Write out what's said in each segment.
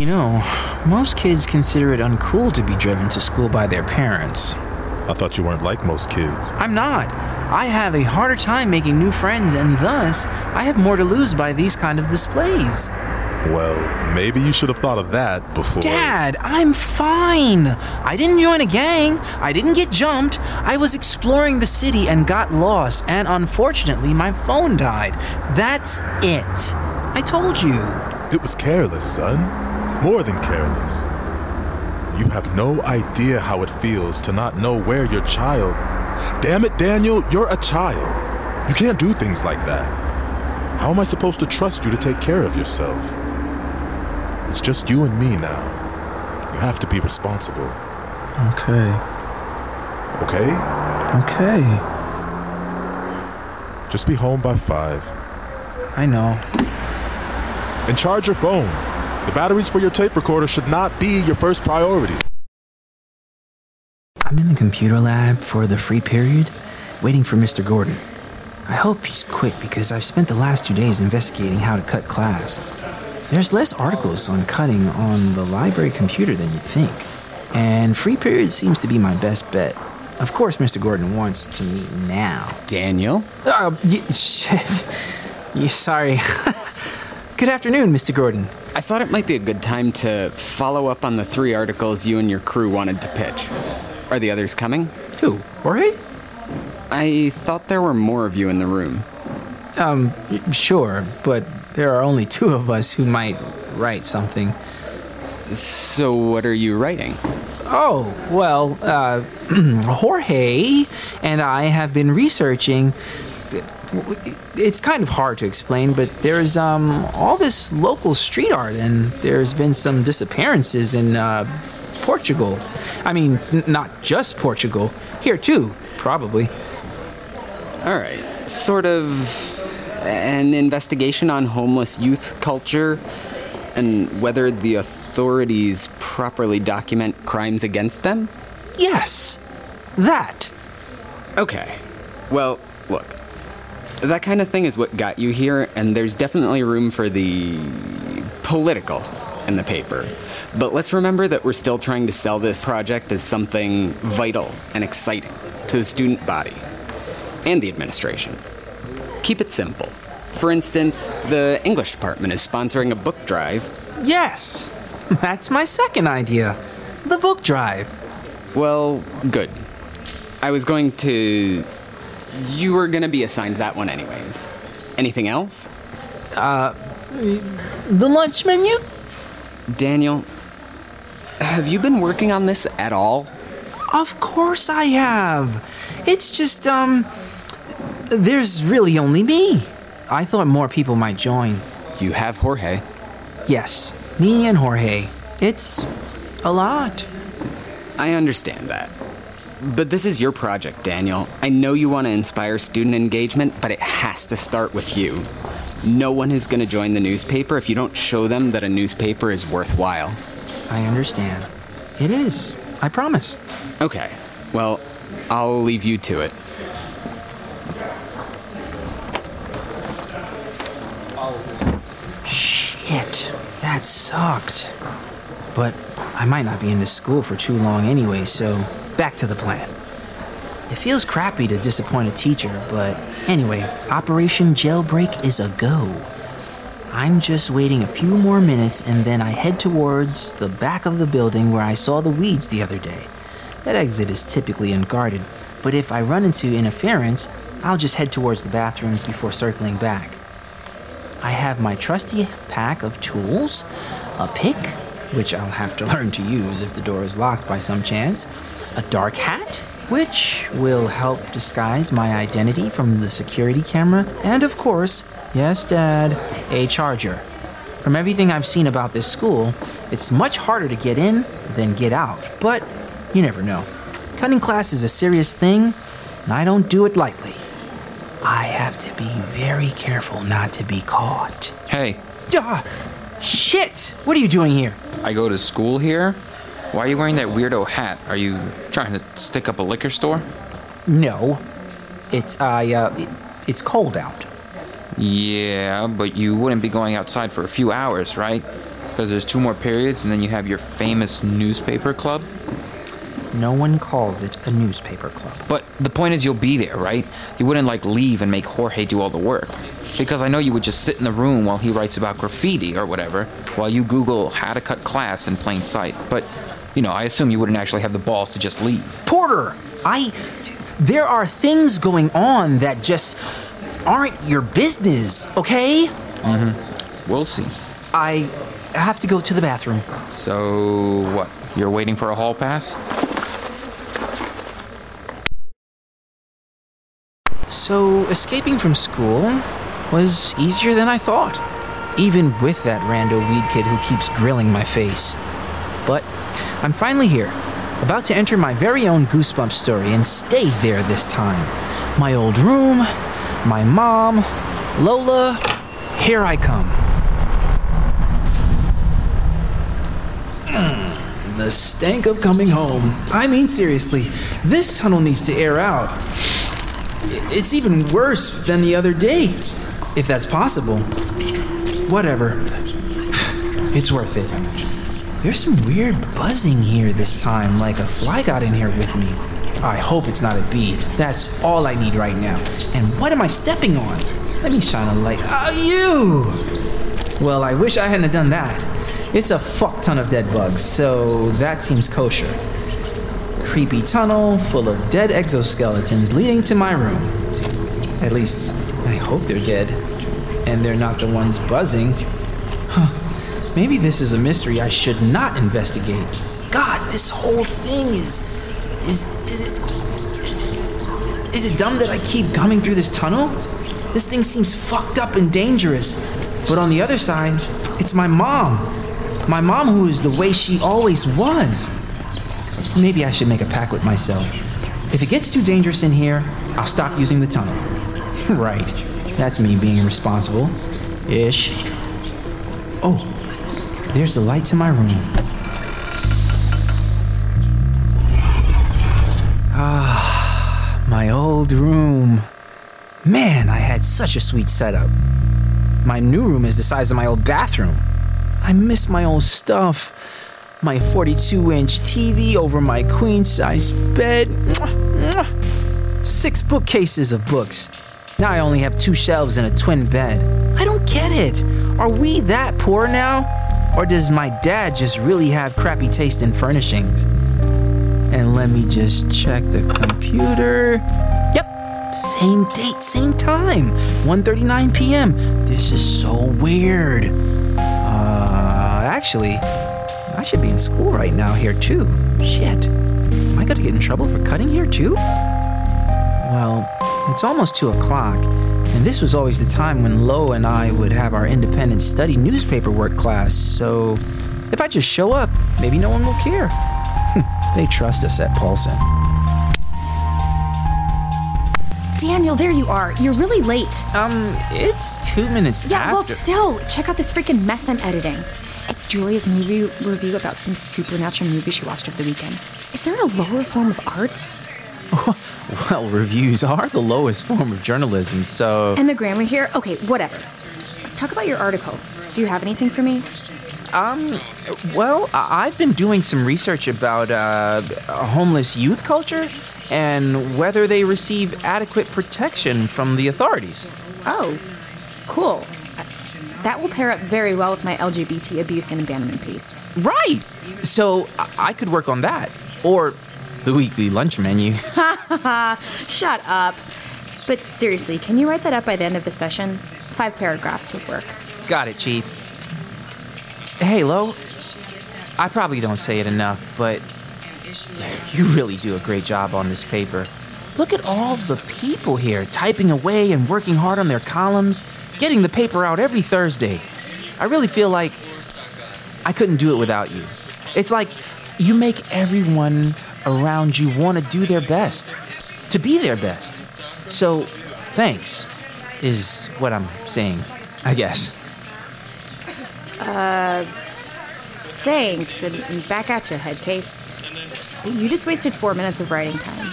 You know, most kids consider it uncool to be driven to school by their parents. I thought you weren't like most kids. I'm not. I have a harder time making new friends, and thus, I have more to lose by these kind of displays. Well, maybe you should have thought of that before. Dad, I'm fine. I didn't join a gang. I didn't get jumped. I was exploring the city and got lost, and unfortunately, my phone died. That's it. I told you. It was careless, son. More than careless. You have no idea how it feels to not know where your child. Damn it, Daniel, you're a child. You can't do things like that. How am I supposed to trust you to take care of yourself? It's just you and me now. You have to be responsible. Okay. Okay? Okay. Just be home by five. I know. And charge your phone. The batteries for your tape recorder should not be your first priority. I'm in the computer lab for the free period, waiting for Mr. Gordon. I hope he's quick because I've spent the last two days investigating how to cut class. There's less articles on cutting on the library computer than you'd think, and free period seems to be my best bet. Of course, Mr. Gordon wants to meet now. Daniel? Uh, y- shit. Yeah, sorry. Good afternoon, Mr. Gordon. I thought it might be a good time to follow up on the three articles you and your crew wanted to pitch. Are the others coming? Who? Jorge? I thought there were more of you in the room. Um, sure, but there are only two of us who might write something. So, what are you writing? Oh, well, uh, Jorge and I have been researching. It's kind of hard to explain, but there's um, all this local street art, and there's been some disappearances in uh, Portugal. I mean, n- not just Portugal, here too, probably. All right. Sort of an investigation on homeless youth culture and whether the authorities properly document crimes against them? Yes, that. Okay. Well, look. That kind of thing is what got you here, and there's definitely room for the political in the paper. But let's remember that we're still trying to sell this project as something vital and exciting to the student body and the administration. Keep it simple. For instance, the English department is sponsoring a book drive. Yes, that's my second idea the book drive. Well, good. I was going to. You were going to be assigned that one, anyways. Anything else? The lunch menu? Daniel, have you been working on this at all? Of course I have. It's just, um, there's really only me. I thought more people might join. You have Jorge. Yes, me and Jorge. It's a lot. I understand that. But this is your project, Daniel. I know you want to inspire student engagement, but it has to start with you. No one is going to join the newspaper if you don't show them that a newspaper is worthwhile. I understand. It is. I promise. Okay, well, I'll leave you to it. Shit, that sucked. But I might not be in this school for too long anyway, so back to the plan. It feels crappy to disappoint a teacher, but anyway, Operation Jailbreak is a go. I'm just waiting a few more minutes and then I head towards the back of the building where I saw the weeds the other day. That exit is typically unguarded, but if I run into interference, I'll just head towards the bathrooms before circling back. I have my trusty pack of tools, a pick, which I'll have to learn to use if the door is locked by some chance, a dark hat, which will help disguise my identity from the security camera, and of course, yes, Dad, a charger. From everything I've seen about this school, it's much harder to get in than get out, but you never know. Cutting class is a serious thing, and I don't do it lightly. I have to be very careful not to be caught. Hey, Ah, shit! What are you doing here? I go to school here. Why are you wearing that weirdo hat? Are you trying to stick up a liquor store? No, it's uh, uh it- it's cold out. Yeah, but you wouldn't be going outside for a few hours, right? Because there's two more periods, and then you have your famous newspaper club. No one calls it a newspaper club. But the point is, you'll be there, right? You wouldn't like leave and make Jorge do all the work. Because I know you would just sit in the room while he writes about graffiti or whatever, while you Google how to cut class in plain sight. But, you know, I assume you wouldn't actually have the balls to just leave. Porter, I. There are things going on that just aren't your business, okay? Mm hmm. We'll see. I have to go to the bathroom. So, what? You're waiting for a hall pass? So, escaping from school was easier than I thought, even with that rando weed kid who keeps grilling my face. But I'm finally here, about to enter my very own Goosebumps story and stay there this time. My old room, my mom, Lola, here I come. Mm, The stank of coming home. I mean, seriously, this tunnel needs to air out. It's even worse than the other day, if that's possible. Whatever. It's worth it. There's some weird buzzing here this time, like a fly got in here with me. I hope it's not a bee. That's all I need right now. And what am I stepping on? Let me shine a light. Oh, you! Well, I wish I hadn't done that. It's a fuck ton of dead bugs, so that seems kosher creepy tunnel full of dead exoskeletons leading to my room. At least, I hope they're dead. And they're not the ones buzzing. Maybe this is a mystery I should not investigate. God, this whole thing is. Is. Is it. Is it dumb that I keep coming through this tunnel? This thing seems fucked up and dangerous. But on the other side, it's my mom. My mom, who is the way she always was. Maybe I should make a pact with myself. If it gets too dangerous in here, I'll stop using the tunnel. right. That's me being responsible. Ish. Oh, there's the light to my room. Ah, my old room. Man, I had such a sweet setup. My new room is the size of my old bathroom. I miss my old stuff my 42 inch TV over my queen size bed. Six bookcases of books. Now I only have two shelves and a twin bed. I don't get it. Are we that poor now? Or does my dad just really have crappy taste in furnishings? And let me just check the computer. Yep, same date, same time. 1:39 p.m. This is so weird. Uh, actually, I should be in school right now here too. Shit. Am I gonna get in trouble for cutting here too? Well, it's almost two o'clock, and this was always the time when Lo and I would have our independent study newspaper work class, so if I just show up, maybe no one will care. they trust us at Paulson. Daniel, there you are. You're really late. Um, it's two minutes Yeah, well, still, check out this freaking mess I'm editing. It's Julia's movie review about some supernatural movie she watched over the weekend. Is there a lower form of art? well, reviews are the lowest form of journalism, so. And the grammar here? Okay, whatever. Let's talk about your article. Do you have anything for me? Um, well, I've been doing some research about uh, homeless youth culture and whether they receive adequate protection from the authorities. Oh, cool. That will pair up very well with my LGBT abuse and abandonment piece. Right! So I could work on that. Or the weekly lunch menu. Shut up. But seriously, can you write that up by the end of the session? Five paragraphs would work. Got it, Chief. Hey, Lo. I probably don't say it enough, but you really do a great job on this paper. Look at all the people here typing away and working hard on their columns, getting the paper out every Thursday. I really feel like I couldn't do it without you. It's like you make everyone around you want to do their best, to be their best. So, thanks, is what I'm saying, I guess. Uh, thanks, and, and back at you, head case. You just wasted four minutes of writing time.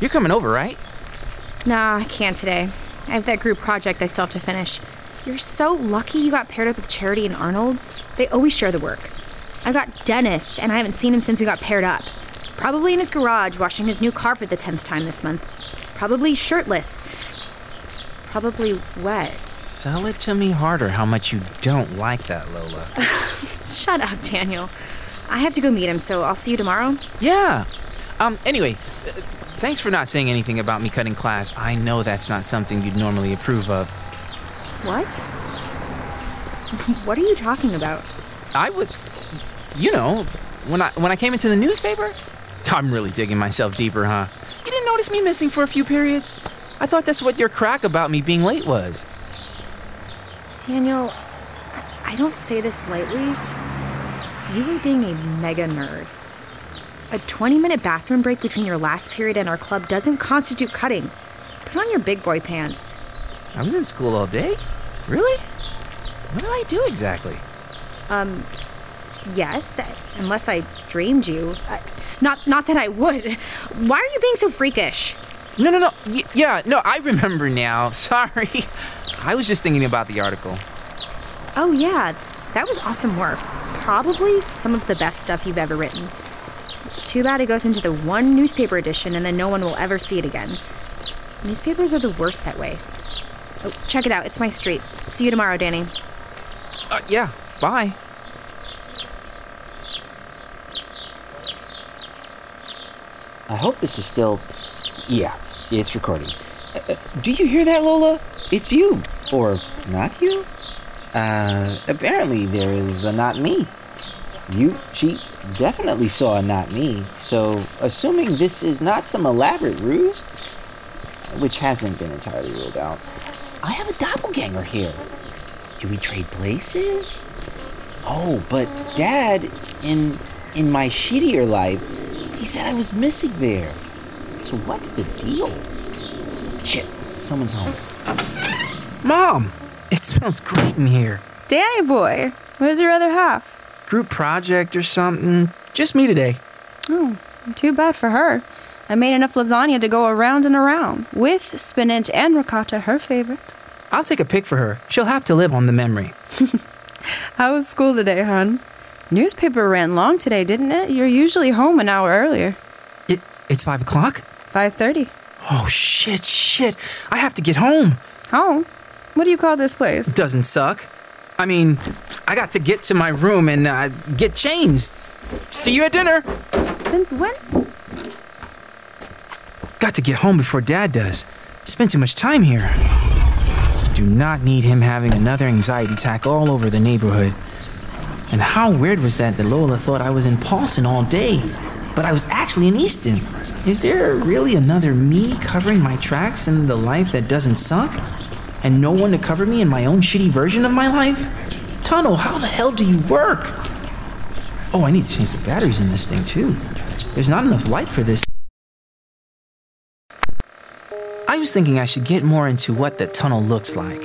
You're coming over, right? Nah, I can't today. I have that group project I still have to finish. You're so lucky you got paired up with Charity and Arnold. They always share the work. I got Dennis, and I haven't seen him since we got paired up. Probably in his garage washing his new car for the 10th time this month. Probably shirtless. Probably wet. Sell it to me harder how much you don't like that, Lola. Shut up, Daniel. I have to go meet him, so I'll see you tomorrow. yeah. Um, anyway, uh, thanks for not saying anything about me cutting class. I know that's not something you'd normally approve of. What? What are you talking about? I was, you know, when I when I came into the newspaper. I'm really digging myself deeper, huh? You didn't notice me missing for a few periods? I thought that's what your crack about me being late was. Daniel, I don't say this lightly. You were being a mega nerd. A 20 minute bathroom break between your last period and our club doesn't constitute cutting. Put on your big boy pants. I was in school all day. Really? What did I do exactly? Um, Yes, unless I dreamed you. Uh, not, not that I would. Why are you being so freakish? No, no, no. Y- yeah, no, I remember now. Sorry. I was just thinking about the article. Oh, yeah, that was awesome work. Probably some of the best stuff you've ever written. It's too bad it goes into the one newspaper edition and then no one will ever see it again. Newspapers are the worst that way. Oh, check it out. It's my street. See you tomorrow, Danny. Uh, yeah, bye. I hope this is still. Yeah, it's recording. Uh, do you hear that, Lola? It's you. Or not you? Uh, apparently there is a not me. You, she definitely saw a not me, so assuming this is not some elaborate ruse, which hasn't been entirely ruled out, I have a doppelganger here. Do we trade places? Oh, but Dad, in in my shittier life, he said I was missing there. So what's the deal? Shit, someone's home. Mom, it smells great in here. Danny boy, where's your other half? Group project or something. Just me today. Oh, too bad for her. I made enough lasagna to go around and around, with spinach and ricotta, her favorite. I'll take a pic for her. She'll have to live on the memory. How was school today, hon? Newspaper ran long today, didn't it? You're usually home an hour earlier. It, it's five o'clock? 5.30. Oh, shit, shit. I have to get home. Home? What do you call this place? Doesn't suck. I mean, I got to get to my room and uh, get changed. See you at dinner. Since when? Got to get home before Dad does. Spent too much time here. Do not need him having another anxiety attack all over the neighborhood. And how weird was that that Lola thought I was in Paulson all day, but I was actually in Easton? Is there really another me covering my tracks in the life that doesn't suck? And no one to cover me in my own shitty version of my life? Tunnel, how the hell do you work? Oh, I need to change the batteries in this thing too. There's not enough light for this. I was thinking I should get more into what the tunnel looks like.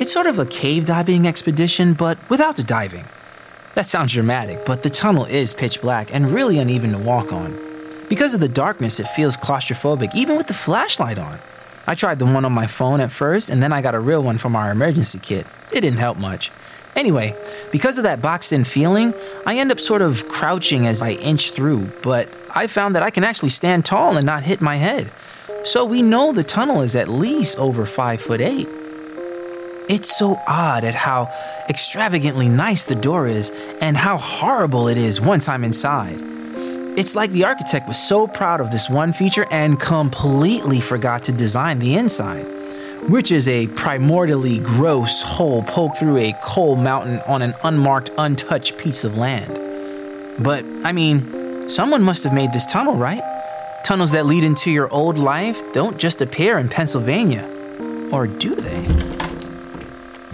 It's sort of a cave diving expedition, but without the diving. That sounds dramatic, but the tunnel is pitch black and really uneven to walk on. Because of the darkness, it feels claustrophobic, even with the flashlight on. I tried the one on my phone at first, and then I got a real one from our emergency kit. It didn't help much. Anyway, because of that boxed in feeling, I end up sort of crouching as I inch through, but I found that I can actually stand tall and not hit my head. So we know the tunnel is at least over 5 foot 8. It's so odd at how extravagantly nice the door is and how horrible it is once I'm inside. It's like the architect was so proud of this one feature and completely forgot to design the inside, which is a primordially gross hole poked through a coal mountain on an unmarked, untouched piece of land. But, I mean, someone must have made this tunnel, right? Tunnels that lead into your old life don't just appear in Pennsylvania. Or do they?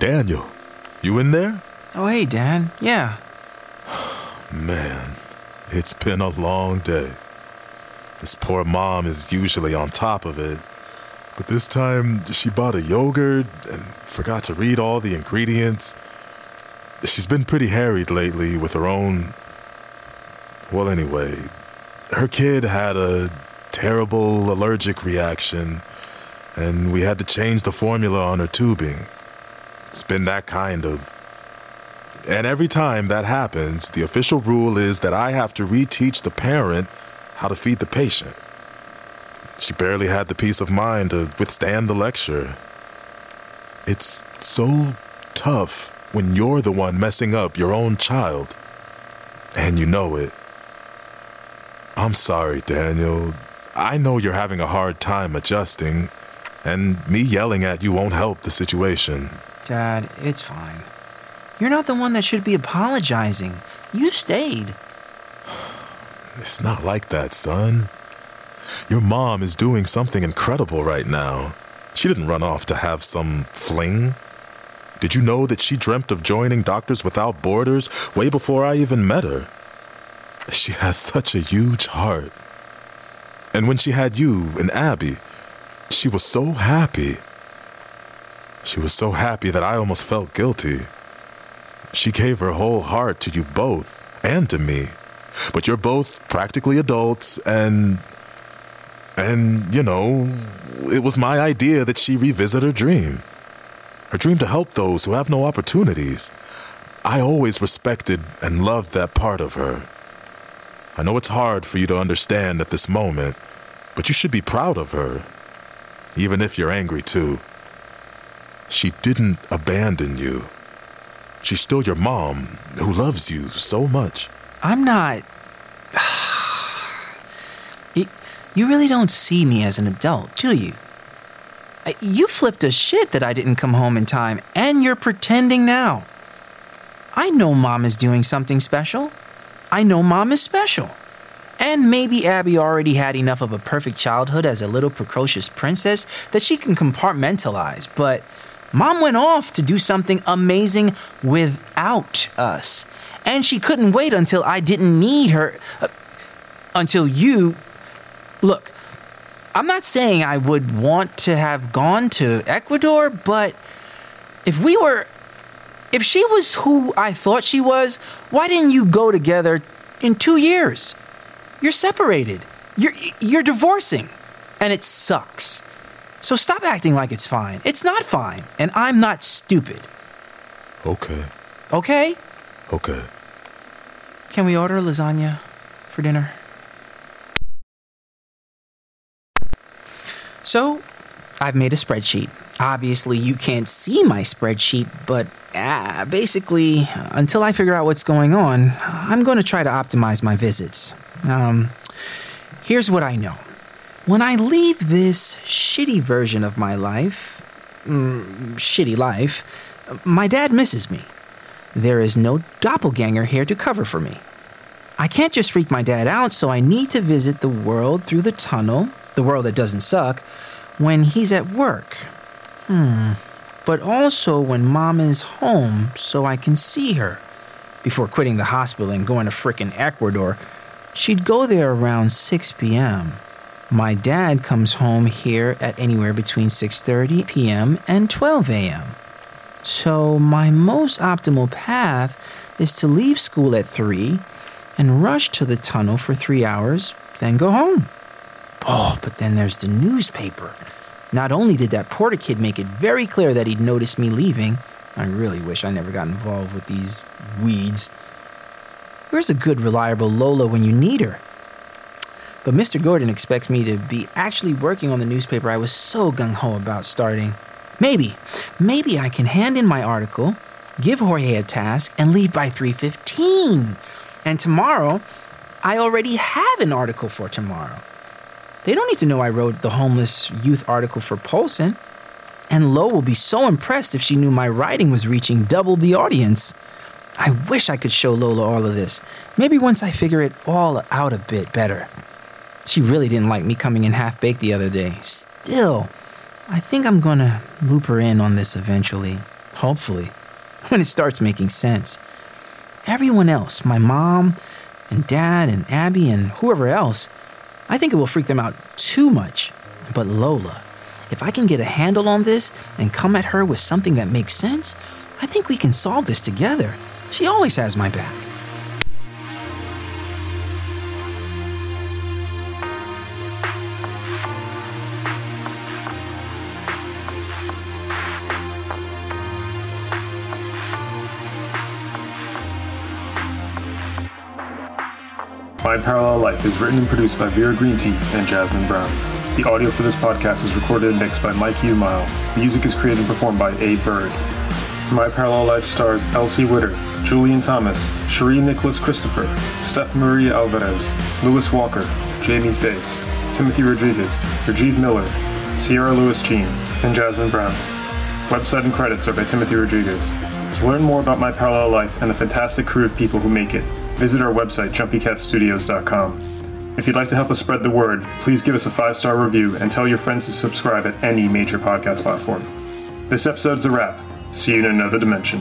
Daniel, you in there? Oh, hey, Dad. Yeah. Man, it's been a long day. This poor mom is usually on top of it, but this time she bought a yogurt and forgot to read all the ingredients. She's been pretty harried lately with her own. Well, anyway, her kid had a terrible allergic reaction, and we had to change the formula on her tubing. It's been that kind of. And every time that happens, the official rule is that I have to reteach the parent how to feed the patient. She barely had the peace of mind to withstand the lecture. It's so tough when you're the one messing up your own child, and you know it. I'm sorry, Daniel. I know you're having a hard time adjusting, and me yelling at you won't help the situation. Dad, it's fine. You're not the one that should be apologizing. You stayed. It's not like that, son. Your mom is doing something incredible right now. She didn't run off to have some fling. Did you know that she dreamt of joining Doctors Without Borders way before I even met her? She has such a huge heart. And when she had you and Abby, she was so happy. She was so happy that I almost felt guilty. She gave her whole heart to you both and to me. But you're both practically adults, and. And, you know, it was my idea that she revisit her dream. Her dream to help those who have no opportunities. I always respected and loved that part of her. I know it's hard for you to understand at this moment, but you should be proud of her, even if you're angry too. She didn't abandon you. She's still your mom, who loves you so much. I'm not. you, really don't see me as an adult, do you? You flipped a shit that I didn't come home in time, and you're pretending now. I know mom is doing something special. I know mom is special. And maybe Abby already had enough of a perfect childhood as a little precocious princess that she can compartmentalize, but mom went off to do something amazing without us. And she couldn't wait until I didn't need her. uh, until you. Look, I'm not saying I would want to have gone to Ecuador, but if we were. If she was who I thought she was, why didn't you go together in two years? You're separated. You're you're divorcing, and it sucks. So stop acting like it's fine. It's not fine, and I'm not stupid. Okay, Okay? okay. Can we order lasagna for dinner? So, I've made a spreadsheet. Obviously, you can't see my spreadsheet, but uh, basically, until I figure out what's going on, I'm going to try to optimize my visits. Um, here's what I know. When I leave this shitty version of my life, mm, shitty life, my dad misses me. There is no doppelganger here to cover for me. I can't just freak my dad out, so I need to visit the world through the tunnel, the world that doesn't suck, when he's at work. Hmm. But also when mom is home, so I can see her. Before quitting the hospital and going to frickin' Ecuador, she'd go there around 6 p.m. My dad comes home here at anywhere between 6:30 p.m. and 12 a.m. So, my most optimal path is to leave school at 3 and rush to the tunnel for three hours, then go home. Oh, but then there's the newspaper. Not only did that Porter kid make it very clear that he'd noticed me leaving, I really wish I never got involved with these weeds. Where's a good, reliable Lola when you need her? But Mr. Gordon expects me to be actually working on the newspaper I was so gung ho about starting. Maybe, maybe I can hand in my article, give Jorge a task, and leave by 3:15. And tomorrow, I already have an article for tomorrow. They don't need to know I wrote the homeless youth article for Paulson. And Lo will be so impressed if she knew my writing was reaching double the audience. I wish I could show Lola all of this. Maybe once I figure it all out a bit better. She really didn't like me coming in half baked the other day. Still, I think I'm gonna loop her in on this eventually. Hopefully, when it starts making sense. Everyone else, my mom and dad and Abby and whoever else, I think it will freak them out too much. But Lola, if I can get a handle on this and come at her with something that makes sense, I think we can solve this together. She always has my back. My Parallel Life is written and produced by Vera Green Tea and Jasmine Brown. The audio for this podcast is recorded and mixed by Mike Umile. Music is created and performed by A. Bird. My Parallel Life stars Elsie Witter, Julian Thomas, Cherie Nicholas Christopher, Steph Marie Alvarez, Lewis Walker, Jamie Face, Timothy Rodriguez, Rajiv Miller, Sierra Lewis Jean, and Jasmine Brown. Website and credits are by Timothy Rodriguez. To learn more about My Parallel Life and the fantastic crew of people who make it, visit our website, jumpycatstudios.com. If you'd like to help us spread the word, please give us a five star review and tell your friends to subscribe at any major podcast platform. This episode's a wrap. See you in another dimension.